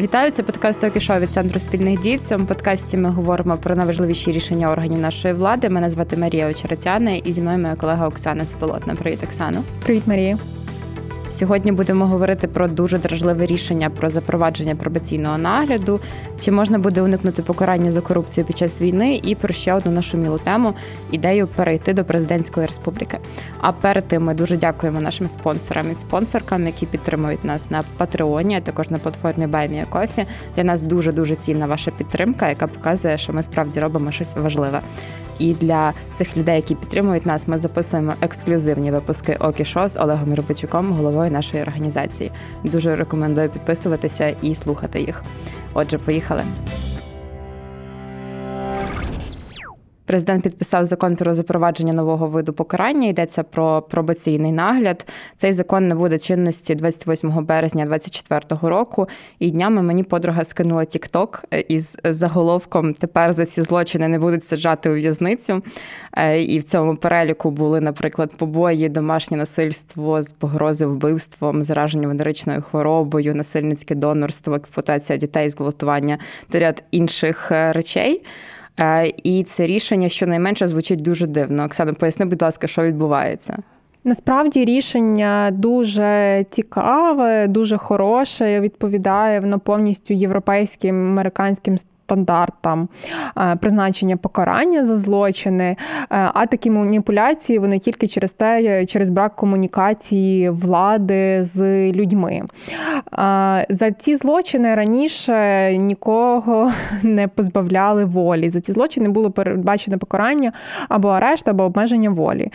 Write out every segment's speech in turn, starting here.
Вітаю, це подкаст «Токі Шоу» від центру спільних дій. В цьому подкасті ми говоримо про найважливіші рішення органів нашої влади. Мене звати Марія Очеретяна і зі мною моя колега Оксана Сполотна. Привіт, Оксано. Привіт, Марія. Сьогодні будемо говорити про дуже дражливе рішення про запровадження пробаційного нагляду, чи можна буде уникнути покарання за корупцію під час війни, і про ще одну нашу мілу тему ідею перейти до президентської республіки. А перед тим ми дуже дякуємо нашим спонсорам і спонсоркам, які підтримують нас на Патреоні, а також на платформі BuyMeACoffee. Для нас дуже дуже цінна ваша підтримка, яка показує, що ми справді робимо щось важливе. І для цих людей, які підтримують нас, ми записуємо ексклюзивні випуски Окішо з Олегом Рубичуком, головою нашої організації. Дуже рекомендую підписуватися і слухати їх. Отже, поїхали. Президент підписав закон про запровадження нового виду покарання. Йдеться про пробаційний нагляд. Цей закон не буде чинності 28 березня 2024 року. І днями мені подруга скинула Тікток із заголовком Тепер за ці злочини не будуть саджати у в'язницю. Е, і в цьому переліку були, наприклад, побої, домашнє насильство погрози вбивством, зараження венеричною хворобою, насильницьке донорство, експлуатація дітей, зґвалтування та ряд інших е, речей. Е, і це рішення щонайменше звучить дуже дивно. Оксана, поясни, будь ласка, що відбувається. Насправді рішення дуже цікаве, дуже хороше. Відповідає воно повністю європейським американським стандартам е, призначення покарання за злочини, е, а такі маніпуляції вони тільки через те, через брак комунікації влади з людьми. Е, за ці злочини раніше нікого не позбавляли волі. За ці злочини було передбачене покарання або арешт, або обмеження волі.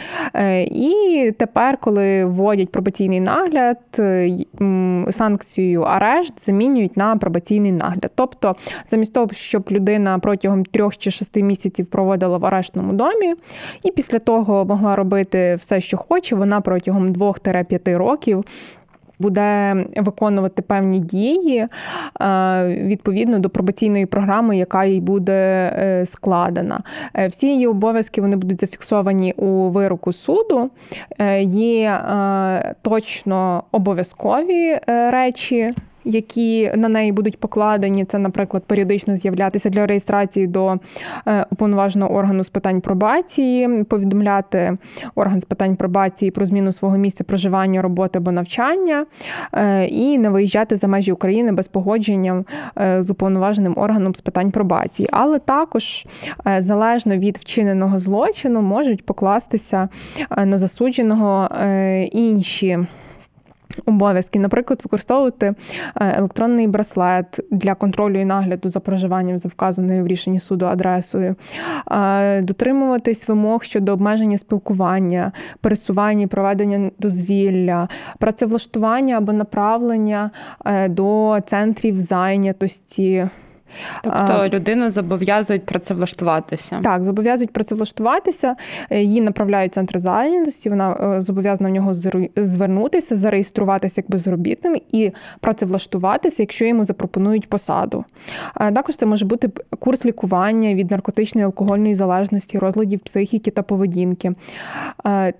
І тепер, коли вводять пробаційний нагляд, санкцію арешт замінюють на пробаційний нагляд. Тобто, замість того, щоб людина протягом трьох чи шести місяців проводила в арештному домі, і після того могла робити все, що хоче. Вона протягом двох-п'яти років. Буде виконувати певні дії е, відповідно до пробаційної програми, яка їй буде е, складена. Е, всі її обов'язки вони будуть зафіксовані у вироку суду. Є точно обов'язкові речі які на неї будуть покладені. Це, наприклад, періодично з'являтися для реєстрації до е, уповноваженого органу з питань пробації, повідомляти орган з питань пробації про зміну свого місця проживання, роботи або навчання, е, і не виїжджати за межі України без погодження е, з уповноваженим органом з питань пробації. Але також залежно від вчиненого злочину можуть покластися на засудженого інші. Обов'язки, наприклад, використовувати е, електронний браслет для контролю і нагляду за проживанням за вказаною в рішенні суду адресою, е, дотримуватись вимог щодо обмеження спілкування, пересування, проведення дозвілля, працевлаштування або направлення е, до центрів зайнятості. Тобто людину зобов'язують працевлаштуватися. Так, зобов'язують працевлаштуватися, е, її направляють в центр зайнятості, вона е, зобов'язана в нього звернутися, зареєструватися як безробітним і працевлаштуватися, якщо йому запропонують посаду. Також це може бути курс лікування від наркотичної алкогольної залежності, розладів психіки та поведінки.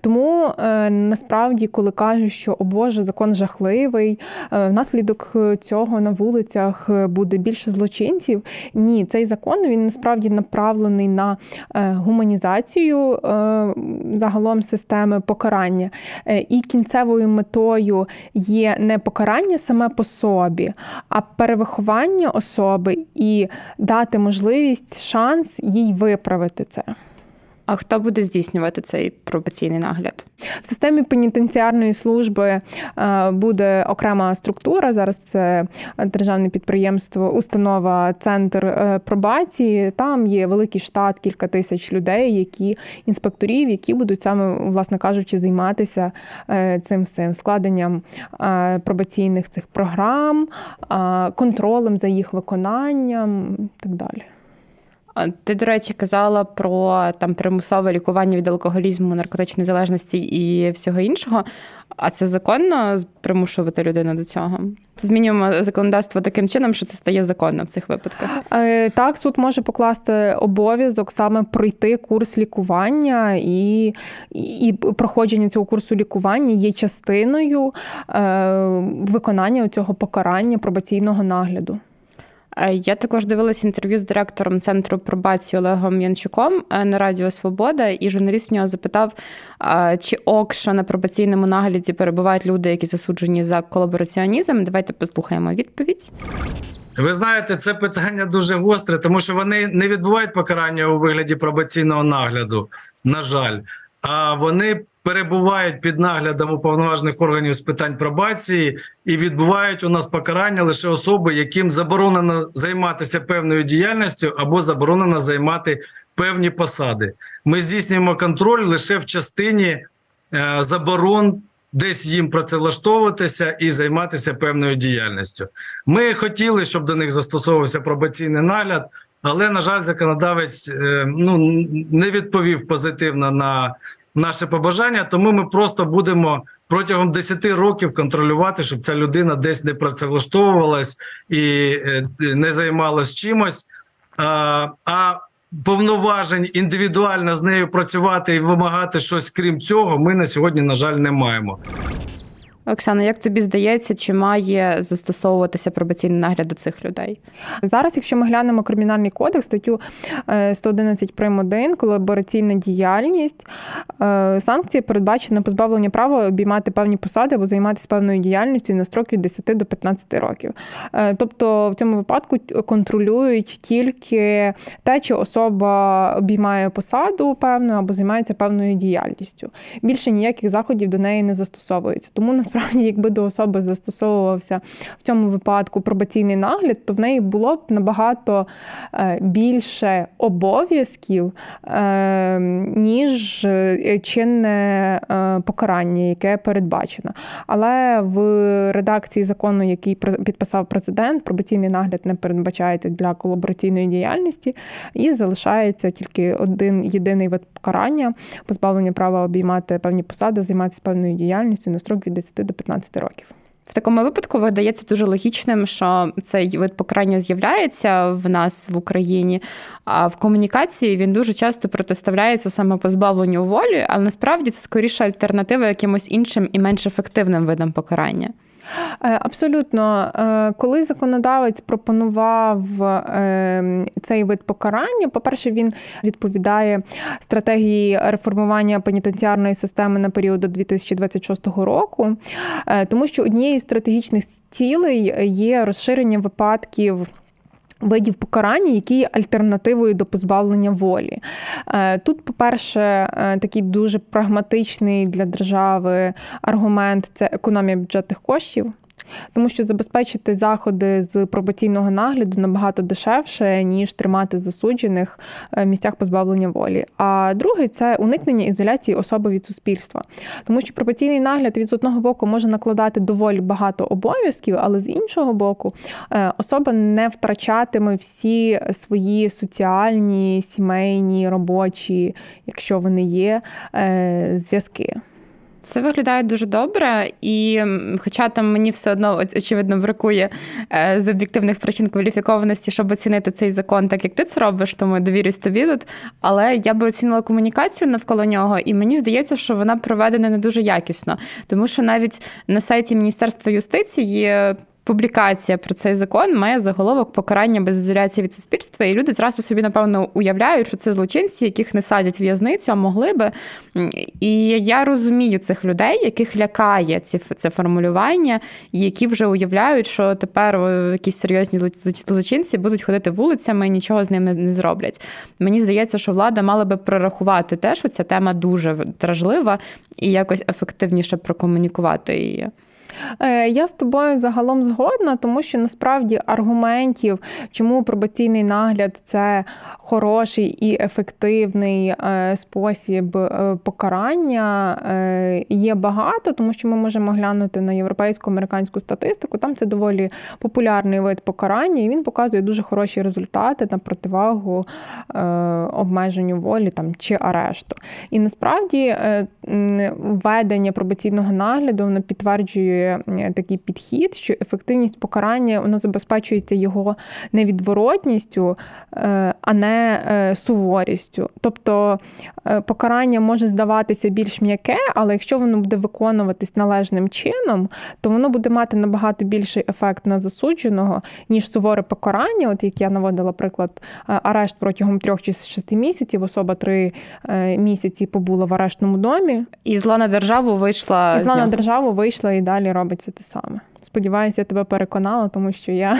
Тому е, насправді, коли кажуть, що о Боже, закон жахливий, внаслідок цього на вулицях буде більше злочинців українців. Ні, цей закон він насправді направлений на е, гуманізацію е, загалом системи покарання. Е, і кінцевою метою є не покарання саме по собі, а перевиховання особи і дати можливість шанс їй виправити це. А хто буде здійснювати цей пробаційний нагляд? В системі пенітенціарної служби е, буде окрема структура. Зараз це державне підприємство, установа, центр е, пробації. Там є великий штат, кілька тисяч людей, які інспекторів, які будуть саме, власне кажучи, займатися е, цим всім складенням пробаційних цих програм, контролем за їх виконанням і так далі. Ти, до речі, казала про там примусове лікування від алкоголізму, наркотичної залежності і всього іншого. А це законно примушувати людину до цього? Змінюємо законодавство таким чином, що це стає законно в цих випадках. Е, так, суд може покласти обов'язок саме пройти курс лікування, і і проходження цього курсу лікування є частиною е, виконання цього покарання пробаційного нагляду. Е, я також дивилася інтерв'ю з директором центру пробації Олегом Янчуком е, на Радіо Свобода, і журналіст в нього запитав, чи ок, що на пробаційному нагляді перебувають люди, які засуджені за колабораціонізм. Давайте послухаємо відповідь. Ви знаєте, це питання дуже гостре, тому що вони не відбувають покарання у вигляді пробаційного нагляду, на жаль, вони перебувають під наглядом уповноважених органів з питань пробації і відбувають у нас покарання лише особи, яким заборонено займатися певною діяльністю або заборонено займати певні посади. Ми здійснюємо контроль лише в частині е, заборон. Десь їм працевлаштовуватися і займатися певною діяльністю. Ми хотіли, щоб до них застосовувався пробаційний нагляд, але на жаль, законодавець е, ну не відповів позитивно на наше побажання. Тому ми просто будемо протягом 10 років контролювати, щоб ця людина десь не працевлаштовувалась і е, не займалась чимось. А повноважень індивідуально з нею працювати і вимагати щось крім цього, ми на сьогодні, на жаль, не маємо. Оксана, як тобі здається, чи має застосовуватися пробаційний нагляд до цих людей? Зараз, якщо ми глянемо кримінальний кодекс, статтю 111 е, прим. 1, колабораційна діяльність, е, санкція передбачена позбавлення права обіймати певні посади або займатися певною діяльністю на строк від 10 до 15 років. Е, тобто в цьому випадку контролюють тільки те, чи особа обіймає посаду певну або займається певною діяльністю. Більше ніяких заходів до неї не застосовується. Тому насправді насправді, якби до особи застосовувався в цьому випадку пробаційний нагляд, то в неї було б набагато е, більше обов'язків, е, ніж е, чинне покарання, яке передбачено. Але в редакції закону, який підписав президент, пробаційний нагляд не передбачається для колабораційної діяльності і залишається тільки один єдиний вид покарання позбавлення права обіймати певні посади, займатися певною діяльністю на строк від 10 до 15 років. В такому випадку видається дуже логічним, що цей вид покарання з'являється в нас в Україні, а в комунікації він дуже часто протиставляється саме позбавленню волі, але насправді це скоріше альтернатива якимось іншим і менш ефективним видам покарання. Е, абсолютно, е, коли законодавець пропонував е, цей вид покарання, по-перше, він відповідає стратегії реформування пенітенціарної системи на період до 2026 року, тому що однією з стратегічних цілей є розширення випадків видів покарання, які є альтернативою до позбавлення волі. Е, тут, по-перше, е, такий дуже прагматичний для держави аргумент це економія бюджетних коштів тому що забезпечити заходи з пробаційного нагляду набагато дешевше, ніж тримати засуджених в е, місцях позбавлення волі. А другий це уникнення ізоляції особи від суспільства, тому що пробаційний нагляд від одного боку може накладати доволі багато обов'язків, але з іншого боку, е, особа не втрачатиме всі свої соціальні, сімейні, робочі, якщо вони є, е, зв'язки. Це виглядає дуже добре, і хоча там мені все одно очевидно бракує е, з об'єктивних причин кваліфікованості, щоб оцінити цей закон, так як ти це робиш, тому довірюсь тобі тут. Але я би оцінила комунікацію навколо нього, і мені здається, що вона проведена не дуже якісно, тому що навіть на сайті Міністерства юстиції публікація про цей закон має заголовок покарання без ізоляції від суспільства, і люди зразу собі, напевно, уявляють, що це злочинці, яких не садять в'язницю, а могли би. І я розумію цих людей, яких лякає ці, це формулювання, і які вже уявляють, що тепер якісь серйозні злочинці будуть ходити вулицями і нічого з ними не зроблять. Мені здається, що влада мала би прорахувати те, що ця тема дуже дражлива і якось ефективніше прокомунікувати її. Е, я з тобою загалом згодна, тому що насправді аргументів, чому пробаційний нагляд це хороший і ефективний е, спосіб е, покарання, є багато, тому що ми можемо глянути на європейську американську статистику. Там це доволі популярний вид покарання, і він показує дуже хороші результати на противагу обмеженню волі там чи арешту. І насправді введення пробаційного нагляду воно підтверджує такий підхід, що ефективність покарання воно забезпечується його невідворотністю, е, а не е, суворістю. Тобто покарання може здаватися більш м'яке, але якщо воно буде виконуватись належним чином, то воно буде мати набагато більший ефект на засудженого, ніж суворе покарання, от як я наводила приклад, арешт протягом трьох чи шести місяців, особа три місяці побула в арештному домі. І зла на державу вийшла. І зла на державу вийшла і далі робиться те саме. Сподіваюся, я тебе переконала, тому що я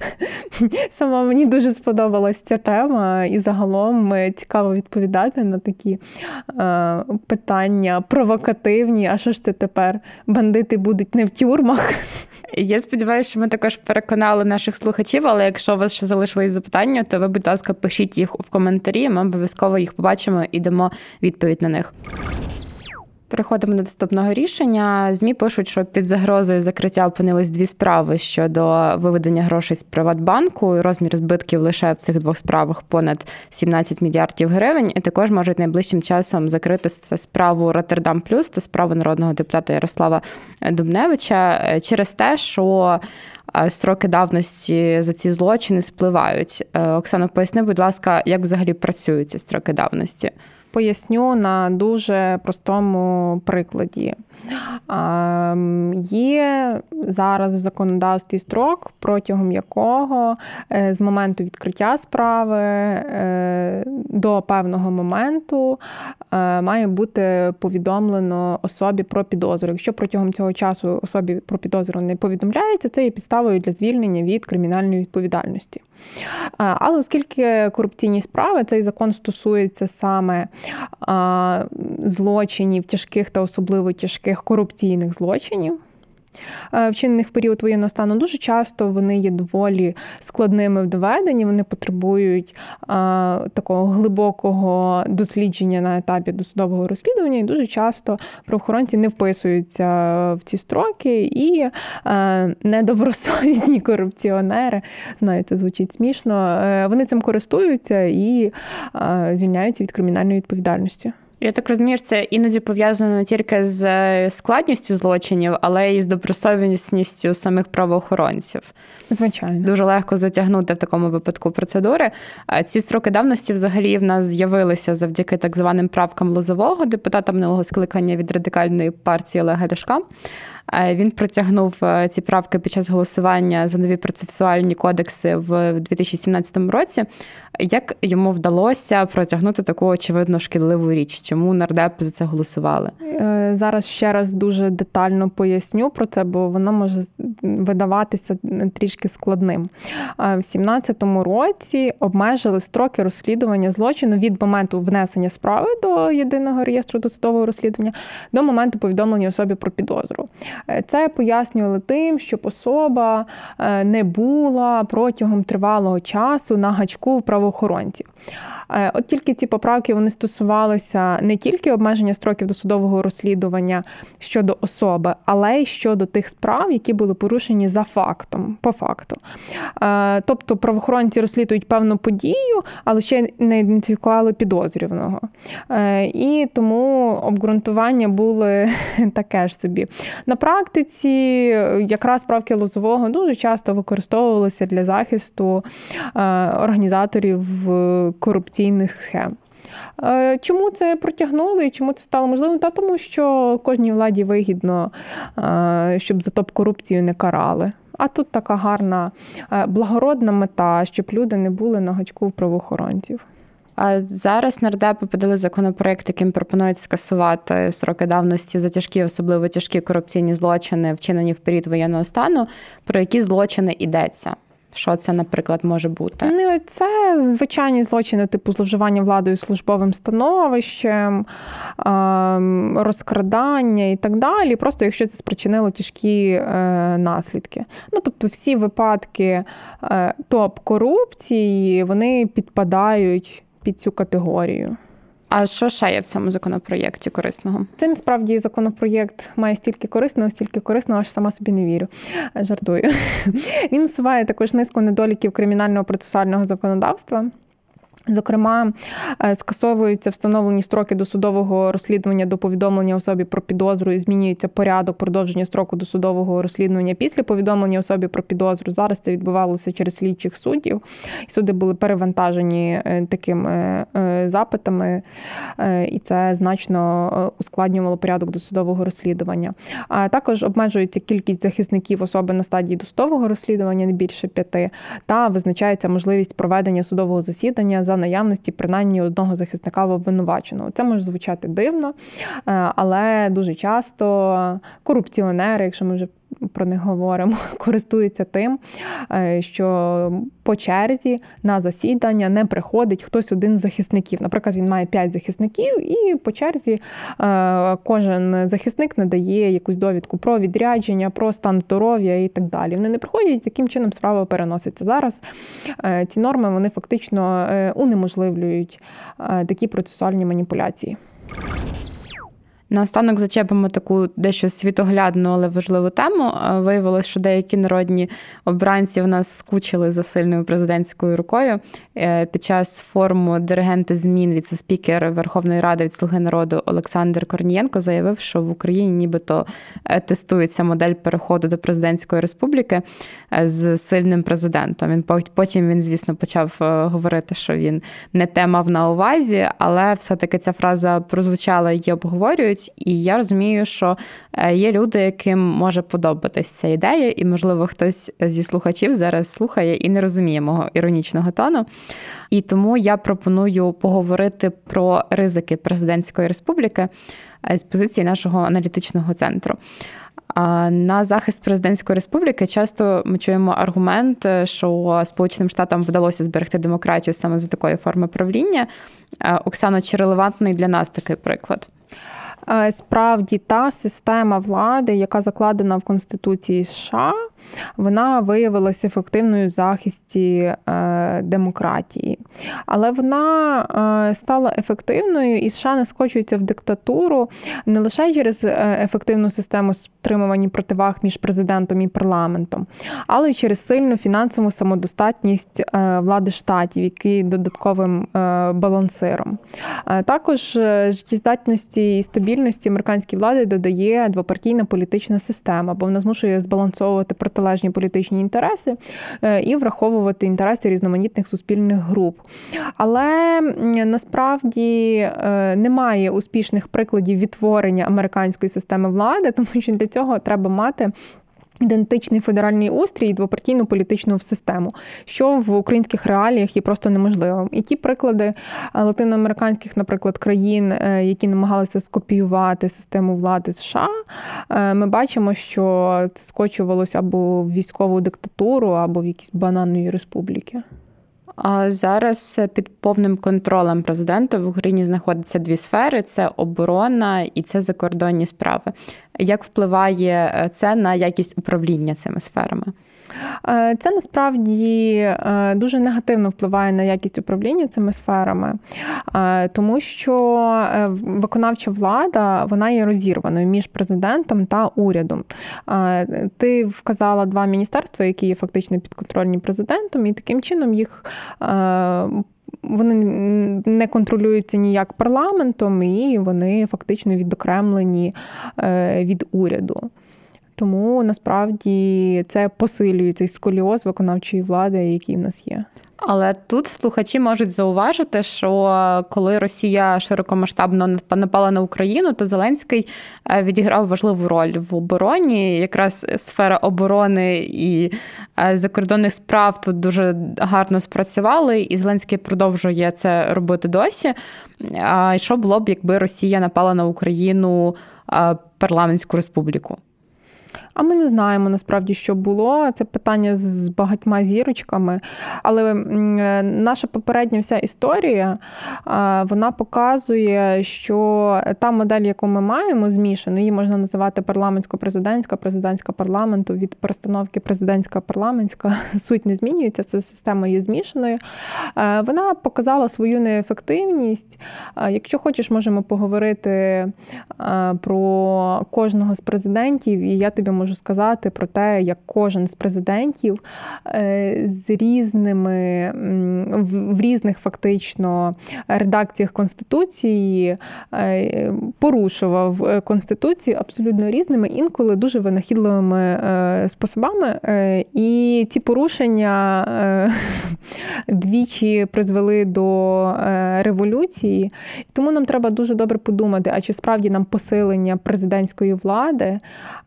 сама мені дуже сподобалась ця тема, і загалом цікаво відповідати на такі е, питання провокативні. А що ж ти тепер? Бандити будуть не в тюрмах? Я сподіваюся, що ми також переконали наших слухачів, але якщо у вас ще залишились запитання, то ви, будь ласка, пишіть їх в коментарі. Ми обов'язково їх побачимо і дамо відповідь на них. Переходимо до наступного рішення. Змі пишуть, що під загрозою закриття опинились дві справи щодо виведення грошей з Приватбанку. Розмір збитків лише в цих двох справах понад 17 мільярдів гривень. І також можуть найближчим часом закрити справу Роттердам Плюс та справу народного депутата Ярослава Дубневича е, через те, що е, строки давності за ці злочини спливають. Е, Оксано, поясни, будь ласка, як взагалі працюють ці строки давності? Поясню на дуже простому прикладі. Є зараз в законодавстві строк, протягом якого е, з моменту відкриття справи е, до певного моменту е, має бути повідомлено особі про підозру. Якщо протягом цього часу особі про підозру не повідомляється, це є підставою для звільнення від кримінальної відповідальності. Але оскільки корупційні справи цей закон стосується саме злочинів тяжких та особливо тяжких корупційних злочинів. Е, вчинених в період воєнного стану, дуже часто вони є доволі складними в доведенні, вони потребують е, такого глибокого дослідження на етапі досудового розслідування, і дуже часто правоохоронці не вписуються в ці строки, і а, е, недобросовісні корупціонери, знаю, це звучить смішно, вони цим користуються і звільняються від кримінальної відповідальності. Я так розумію, що це іноді пов'язано не тільки з е, складністю злочинів, але й з добросовісністю самих правоохоронців. Звичайно, дуже легко затягнути в такому випадку процедури. Ці строки давності взагалі в нас з'явилися завдяки так званим правкам лозового депутата минулого скликання від радикальної партії Олега Ляшка. Він протягнув е, ці правки під час голосування за нові процесуальні кодекси в 2017 році. Як йому вдалося протягнути таку очевидно шкідливу річ? Чому нардепи за це голосували? Е, зараз ще раз дуже детально поясню про це, бо воно може видаватися трішки складним. В 2017 році обмежили строки розслідування злочину від моменту внесення справи до єдиного реєстру досудового розслідування до моменту повідомлення особі про підозру. Е, це пояснювали тим, щоб особа е, не була протягом тривалого часу на гачку в правоохоронців. Е, от тільки ці поправки вони стосувалися не тільки обмеження строків досудового розслідування щодо особи, але й щодо тих справ, які були порушені за фактом, по факту. Тобто правоохоронці розслідують певну подію, але ще не ідентифікували підозрюваного. І тому обґрунтування були таке ж собі. Практиці якраз правки Лозового дуже часто використовувалися для захисту організаторів корупційних схем. Е, чому це протягнули і чому це стало можливим? Та тому, що кожній владі вигідно, е, щоб за топ-корупцію не карали. А тут така гарна е, благородна мета, щоб люди не були на гачку в правоохоронців. А зараз нардепи подали законопроект, яким пропонують скасувати сроки давності за тяжкі, особливо тяжкі корупційні злочини, вчинені в період воєнного стану. Про які злочини йдеться? Що це, наприклад, може бути? Ну, це звичайні злочини, типу зловживання владою службовим становищем, розкрадання і так далі. Просто якщо це спричинило тяжкі е, наслідки. Ну, тобто, всі випадки е, топ-корупції вони підпадають під цю категорію. А що ще є в цьому законопроєкті корисного? Це насправді законопроєкт має стільки корисного, стільки корисного, аж сама собі не вірю. Жартую. Він усуває також низку недоліків кримінального процесуального законодавства. Зокрема, е, скасовуються встановлені строки досудового розслідування до повідомлення особі про підозру і змінюється порядок продовження строку досудового розслідування після повідомлення особі про підозру. Зараз це відбувалося через слідчих суддів. Суди були перевантажені е, такими е, запитами, і це значно ускладнювало порядок досудового розслідування. А також обмежується кількість захисників особи на стадії досудового розслідування не більше п'яти, та визначається можливість проведення судового засідання за наявності принаймні одного захисника в обвинуваченого. Це може звучати дивно, е, але дуже часто корупціонери, якщо ми вже про них говоримо, користуються тим, е, що по черзі на засідання не приходить хтось один з захисників. Наприклад, він має п'ять захисників, і по черзі е, кожен захисник надає якусь довідку про відрядження, про стан здоров'я і так далі. Вони не приходять, таким чином справа переноситься. Зараз е, ці норми вони фактично унеможливлюють такі процесуальні маніпуляції. Наостанок зачепимо таку дещо світоглядну, але важливу тему. Виявилось, що деякі народні обранці в нас скучили за сильною президентською рукою. Е, під час форуму диригенти змін віце-спікер Верховної Ради від Слуги народу Олександр Корнієнко заявив, що в Україні нібито е, тестується модель переходу до президентської республіки е, з сильним президентом. Він потім він, звісно, почав говорити, що він не те мав на увазі, але все-таки ця фраза прозвучала і обговорюють робить. І я розумію, що е, є люди, яким може подобатись ця ідея, і, можливо, хтось зі слухачів зараз слухає і не розуміє мого іронічного тону. І тому я пропоную поговорити про ризики президентської республіки е, з позиції нашого аналітичного центру. На захист президентської республіки часто ми чуємо аргумент, е, що Сполученим Штатам вдалося зберегти демократію саме за такої форми правління. Оксано, чи релевантний для нас такий приклад? Е, справді та система влади, яка закладена в Конституції США, вона виявилася ефективною в захисті е, демократії. Але вона е, стала ефективною і США не скочується в диктатуру не лише через ефективну систему стримування противаг між президентом і парламентом, але й через сильну фінансову самодостатність влади штатів, які додатковим балансиром. Також життєздатності і стабільності американській влади додає двопартійна політична система, бо вона змушує збалансовувати протилежні політичні інтереси е, і враховувати інтереси різноманітних суспільних груп. Але насправді е, немає успішних прикладів відтворення американської системи влади, тому що для цього треба мати ідентичний федеральний устрій двопартійну політичну систему, що в українських реаліях є просто неможливим. І ті приклади е, латиноамериканських, наприклад, країн, е, які намагалися скопіювати систему влади США, е, ми бачимо, що це скочувалося або в військову диктатуру, або в якісь бананної республіки. Зараз під повним контролем президента в Україні знаходяться дві сфери: це оборона і це закордонні справи. Як впливає це на якість управління цими сферами? Е, це насправді е, дуже негативно впливає на якість управління цими сферами, е, тому що виконавча влада вона є розірваною між президентом та урядом. Ти вказала два міністерства, які є фактично підконтрольні президентом, і таким чином їх. Вони не контролюються ніяк парламентом, і вони фактично відокремлені від уряду. Тому насправді це посилює цей сколіоз виконавчої влади, який в нас є. Але тут слухачі можуть зауважити, що коли Росія широкомасштабно напала на Україну, то Зеленський е, відіграв важливу роль в обороні. Якраз сфера оборони і е, закордонних справ тут дуже гарно спрацювали, і Зеленський продовжує це робити досі. А що було б, якби Росія напала на Україну е, парламентську республіку? А ми не знаємо насправді, що було. Це питання з багатьма зірочками. Але наша попередня вся історія вона показує, що та модель, яку ми маємо, змішану, її можна називати парламентсько-президентська, президентська парламенту від перестановки президентська парламентська. Суть не змінюється, ця система є змішаною. Вона показала свою неефективність. Якщо хочеш, можемо поговорити про кожного з президентів, і я тобі тобі можу сказати про те, як кожен з президентів е, з різними в різних фактично редакціях конституції е, порушував конституцію абсолютно різними, інколи дуже винахідливими способами. І ці порушення двічі призвели до революції. Тому нам треба дуже добре подумати, а чи справді нам посилення президентської влади,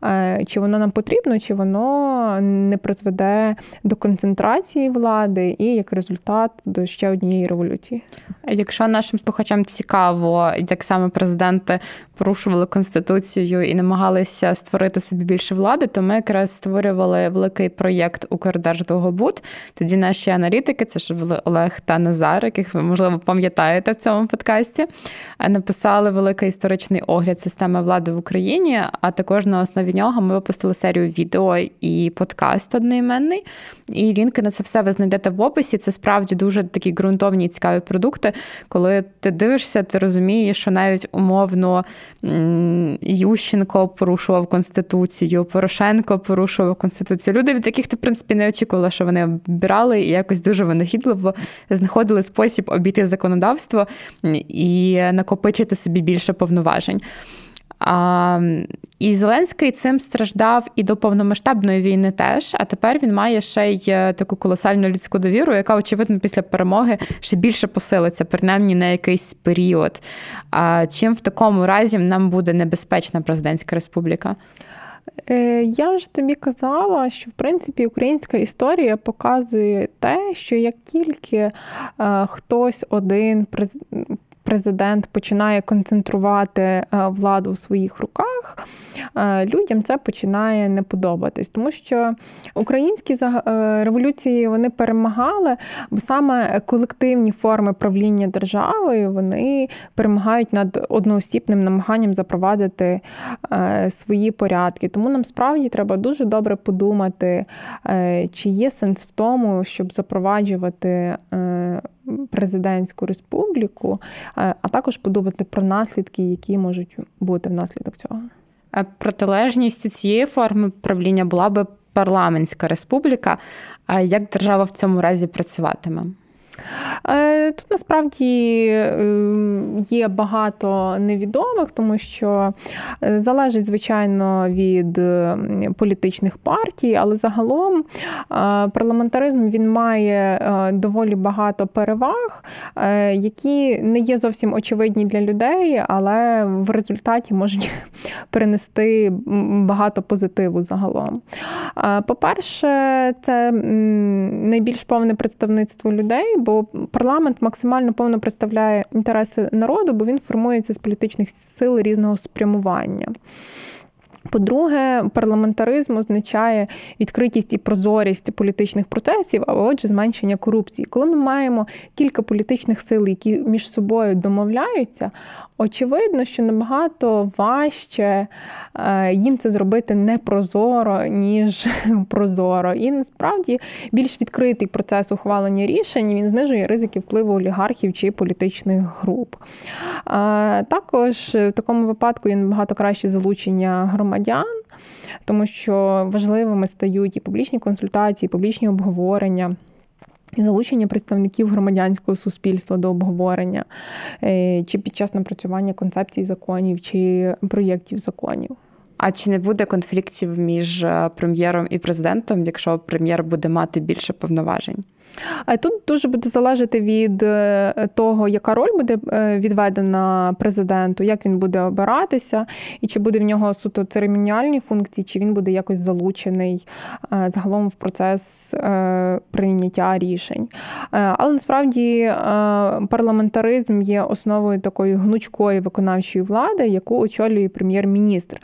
е, чи воно нам потрібно, чи воно не призведе до концентрації влади і як результат до ще однієї революції. Якщо нашим слухачам цікаво, як саме президенти порушували конституцію і намагалися створити собі більше влади, то ми якраз створювали великий проєкт Укрдерждовгобуд. Тоді наші аналітики, це ж були Олег та Назар, яких ви можливо пам'ятаєте в цьому подкасті, написали великий історичний огляд системи влади в Україні. А також на основі нього ми випустили серію відео і подкаст одноіменний. І лінки на це все ви знайдете в описі. Це справді дуже такі ґрунтовні і цікаві продукти. Коли ти дивишся, ти розумієш, що навіть умовно Ющенко порушував конституцію, Порошенко порушував конституцію. Люди, від яких ти в принципі не очікувала, що вони обирали і якось дуже винахідливо знаходили спосіб обійти законодавство і накопичити собі більше повноважень. І Зеленський цим страждав і до повномасштабної війни теж. А тепер він має ще й е, таку колосальну людську довіру, яка, очевидно, після перемоги ще більше посилиться, принаймні на якийсь період. А чим в такому разі нам буде небезпечна президентська республіка? Е, я ж тобі казала, що в принципі українська історія показує те, що як тільки е, хтось один президент починає концентрувати е, владу в своїх руках, е, людям це починає не подобатись, тому що українські е, революції вони перемагали, бо саме колективні форми правління державою вони перемагають над одноосібним намаганням запровадити свої порядки. Тому нам справді треба дуже добре подумати, чи є сенс в тому, щоб запроваджувати президентську республіку, е, а також подумати про наслідки, які можуть бути внаслідок цього. Протилежністю цієї форми правління була би парламентська республіка. А як держава в цьому разі працюватиме? Е, тут насправді ем, є багато невідомих, тому що е, залежить, звичайно, від ем, політичних партій, але загалом е, парламентаризм він має доволі багато переваг, які не є зовсім очевидні для людей, але в результаті можуть принести багато позитиву загалом. По-перше, це найбільш повне представництво людей бо парламент максимально повно представляє інтереси народу, бо він формується з політичних сил різного спрямування. По-друге, парламентаризм означає відкритість і прозорість політичних процесів, а отже, зменшення корупції. Коли ми маємо кілька політичних сил, які між собою домовляються, Очевидно, що набагато важче е, їм це зробити не прозоро, ніж прозоро. І насправді більш відкритий процес ухвалення рішень він знижує ризики впливу олігархів чи політичних груп. Е, також в такому випадку є набагато краще залучення громадян, тому що важливими стають і публічні консультації, і публічні обговорення. І залучення представників громадянського суспільства до обговорення е, чи під час напрацювання концепцій законів чи проєктів законів. А чи не буде конфліктів між е, прем'єром і президентом, якщо прем'єр буде мати більше повноважень? Тут дуже буде залежати від е, того, яка роль буде е, відведена президенту, як він буде обиратися, і чи буде в нього суто церемоніальні функції, чи він буде якось залучений е, загалом в процес прийняття рішень. Але насправді парламентаризм є основою такої гнучкої виконавчої влади, яку очолює прем'єр-міністр.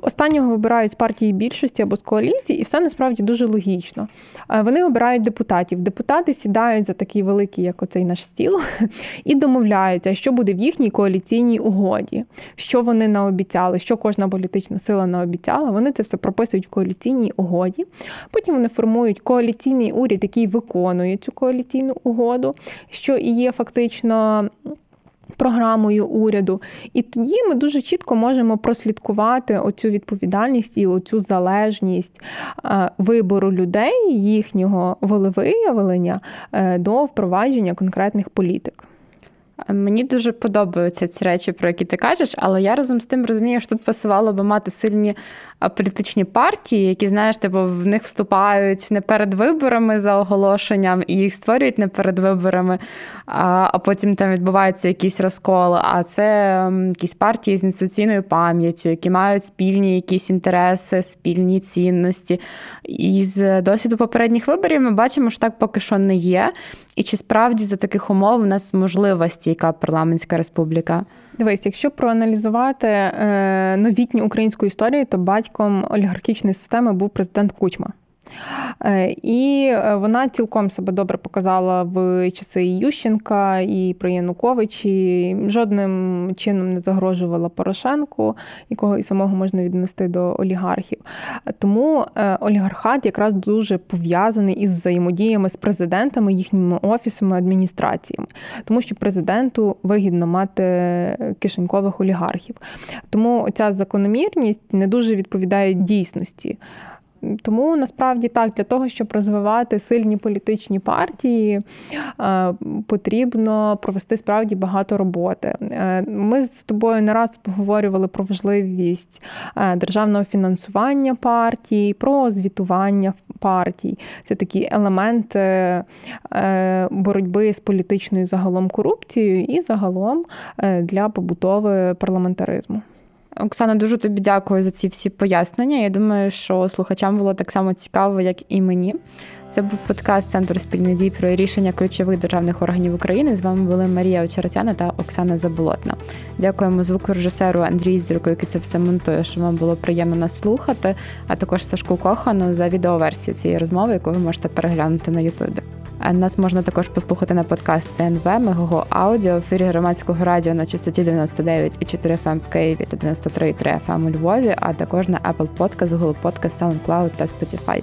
Останнього вибирають з партії більшості або з коаліції, і все насправді дуже логічно. Вони обирають депутатів депутатів. Депутати сідають за такий великий, як оцей наш стіл, і домовляються, що буде в їхній коаліційній угоді, що вони наобіцяли, що кожна політична сила наобіцяла. Вони це все прописують в коаліційній угоді. Потім вони формують коаліційний уряд, який виконує цю коаліційну угоду, що і є фактично програмою уряду. І тоді ми дуже чітко можемо прослідкувати оцю відповідальність і оцю залежність е, вибору людей, їхнього волевиявлення е, до впровадження конкретних політик. Мені дуже подобаються ці речі, про які ти кажеш, але я разом з тим розумію, що тут пасувало би мати сильні політичні партії, які, знаєш, типу, в них вступають не перед виборами за оголошенням і їх створюють не перед виборами, а а потім там відбувається якийсь розкол. А це якісь партії з інституційною пам'яттю, які мають спільні якісь інтереси, спільні цінності. І з досвіду попередніх виборів ми бачимо, що так поки що не є. І чи справді за таких умов у нас можливості, яка парламентська республіка? Дивись, якщо проаналізувати е, новітню українську історію, то батьком олігархічної системи був президент Кучма. Е, і е, вона цілком себе добре показала в часи Ющенка і про Янукович, і жодним чином не загрожувала Порошенку, якого і самого можна віднести до олігархів. Тому е, олігархат якраз дуже пов'язаний із взаємодіями з президентами, їхніми офісами, адміністраціями, тому що президенту вигідно мати кишенькових олігархів. Тому ця закономірність не дуже відповідає дійсності. Тому насправді так, для того, щоб розвивати сильні політичні партії, е, потрібно провести справді багато роботи. Е, ми з тобою не раз поговорювали про важливість е, державного фінансування партій, про звітування партій. Це такі елементи боротьби з політичною загалом корупцією і загалом для побутови парламентаризму. Оксана, дуже тобі дякую за ці всі пояснення. Я думаю, що слухачам було так само цікаво, як і мені. Це був подкаст Центру спільних дій про рішення ключових державних органів України. З вами були Марія Очеретяна та Оксана Заболотна. Дякуємо звукорежисеру Андрію Здруку, який це все монтує, що вам було приємно нас слухати, а також Сашку Кохану за відеоверсію цієї розмови, яку ви можете переглянути на Ютубі. Нас можна також послухати на подкаст ЦНВ, Мегого Аудіо, в ефірі громадського радіо на частоті 99,4 FM в Києві та 93,3 FM у Львові, а також на Apple Podcast, Google Podcast, SoundCloud та Spotify.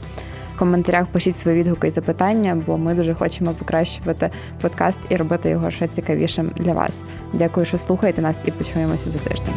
В коментарях пишіть свої відгуки і запитання, бо ми дуже хочемо покращувати подкаст і робити його ще цікавішим для вас. Дякую, що слухаєте нас, і почуємося за тиждень.